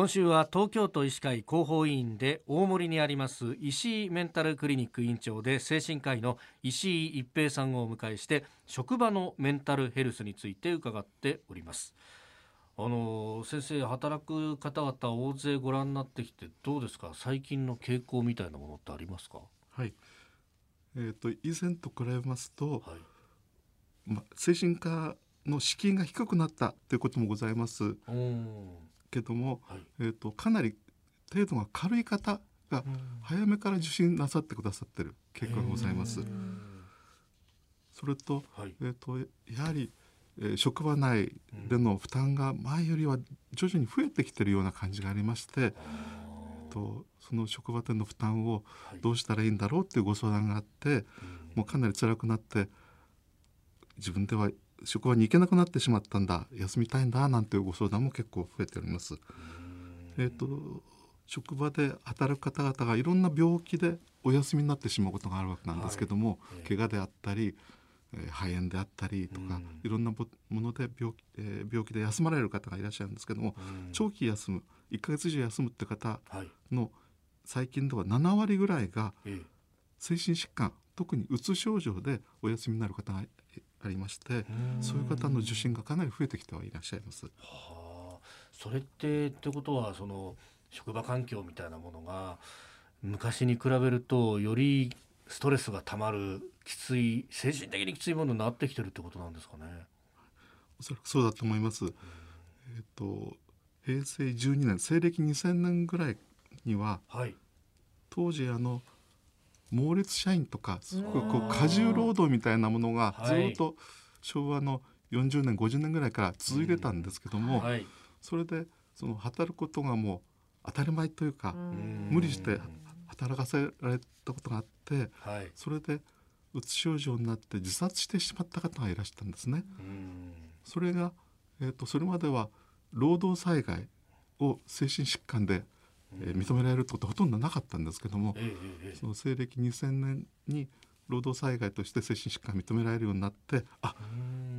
今週は東京都医師会広報委員で大森にあります石井メンタルクリニック院長で精神科医の石井一平さんをお迎えして職場のメンタルヘルスについて伺っております。あの先生働く方々大勢ご覧になってきてどうですか？最近の傾向みたいなものってありますか？はい。えーと、以前と比べますと、はい。ま、精神科の敷居が低くなったということもございます。うんけども、はい。えー、とかなり程度が軽い方が早めから受診なさってくださってる結果がございます。それと,、はい。えー、とやはり、えー職場内での負担が前よりは徐々に増えてきてるような感じがありまして、とその職場での負担をはい。どうしたらいいんだろうっていうご相談があって、もうかなり辛くなって自分では職場に行けなくなってしまったんだ休みたいんだなんていうご相談も結構増えております。えー、と職場で働く方々がいろんな病気でお休みになってしまうことがあるわけなんですけども、ええ怪我であったり、えー肺炎であったりとか、うん。いろんなぼもので病気,、えー病気で休まれる方がいらっしゃるんですけども、うん。長期休む1ヶ月以上休むって方はい。の最近では7割ぐらいがええ。精神疾患特にうつ症状でお休みになる方がありましてそういう方の受診がかなり増えてきてはいらっしゃいます。はあ、それってってことはその職場環境みたいなものが昔に比べるとよりストレスがたまるきつい精神的にきついものになってきてるってことなんですかね。おそらくそうだと思います。えっ、と平成12年西暦2000年ぐらいにははい。当時あの猛烈社員とかすごくこう過重労働みたいなものがずはいっと昭和の40年50年ぐらいから続いてたんですけども、はい。それでその働くことがもう当たり前というか、無無理して働かせられたことがあってはい。それでうつ症状になって自殺してしまった方がいらしたんですね。うんそれが、えー、とそれまでは労働災害を精神疾患で、えー認められるってことはほとんどなかったんですけども、その西暦2000年に労働災害として精神疾患が認められるようになってあ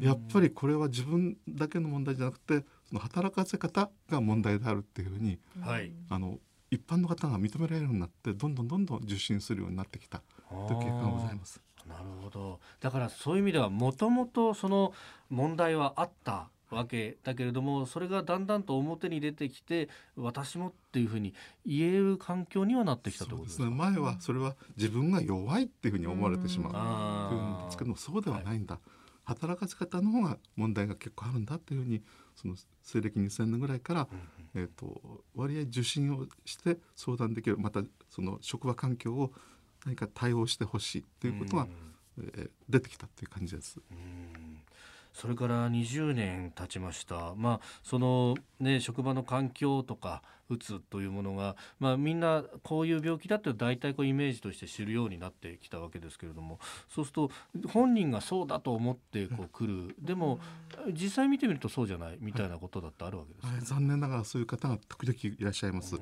えやっぱりこれは自分だけの問題じゃなくてその働かせ方が問題であるっていうふうにはい。あの一般の方が認められるようになってどんどんどんどん受診するようになってきたという結果がございます。なるほどだからそういう意味ではもともとその問題はあったわけだけれどもそれがだんだんと表に出てきて私もっていうふうに言える環境にはなってきたってそうことですね。前はそれは自分が弱いっていうふうに思われてしまう。あというんですけどもそうではないんだ、働かせ方の方が問題が結構あるんだっていうふうにその西暦2000年ぐらいから、えー、と割合受診をして相談できるまたその職場環境を何か対応してほしいということが、えー出てきたという感じです。うんそれから20年経ちました、まあそのね、職場の環境とかうつというものが、まあ、みんなこういう病気だって大体こうイメージとして知るようになってきたわけですけれどもそうすると本人がそうだと思ってこう来る。でも実際見てみるとそうじゃないみたいなことだってあるわけです。か、はい、残念ながらそういう方が時々いらっしゃいます。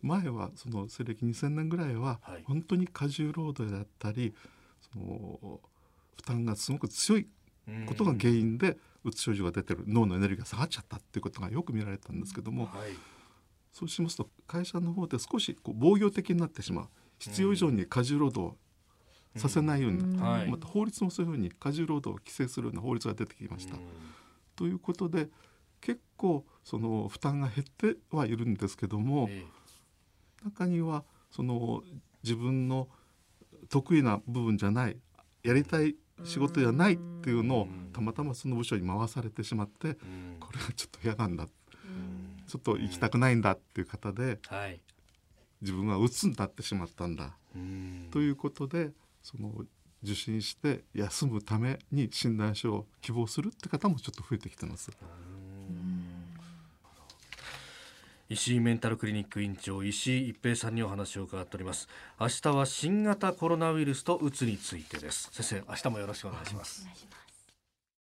前はその西暦2000年ぐらいははい。本当に過重労働だったり、その負担がすごく強いうんことが原因でうつ症状が出てる脳のエネルギーが下がっちゃったっていうことがよく見られたんですけども、はい。そうしますと会社の方で少しこう防御的になってしまう。必要以上に過重労働をさせないように、うん。はい。また法律もそういうふうに過重労働を規制するような法律が出てきました。うん。ということで結構その負担が減ってはいるんですけども、え。中にはその自分の得意な部分じゃないやりたい仕事じゃないっていうのをうんたまたまその部署に回されてしまってこれはちょっと嫌なんだ。うん。ちょっと行きたくないんだっていう方ではい。自分は鬱になってしまったんだ。うん。ということでその受診して休むために診断書を希望するって方もちょっと増えてきてます。石井メンタルクリニック院長石井一平さんにお話を伺っております。明日は新型コロナウイルスとうつについてです。先生明日もよろしくお願いします。お願いします。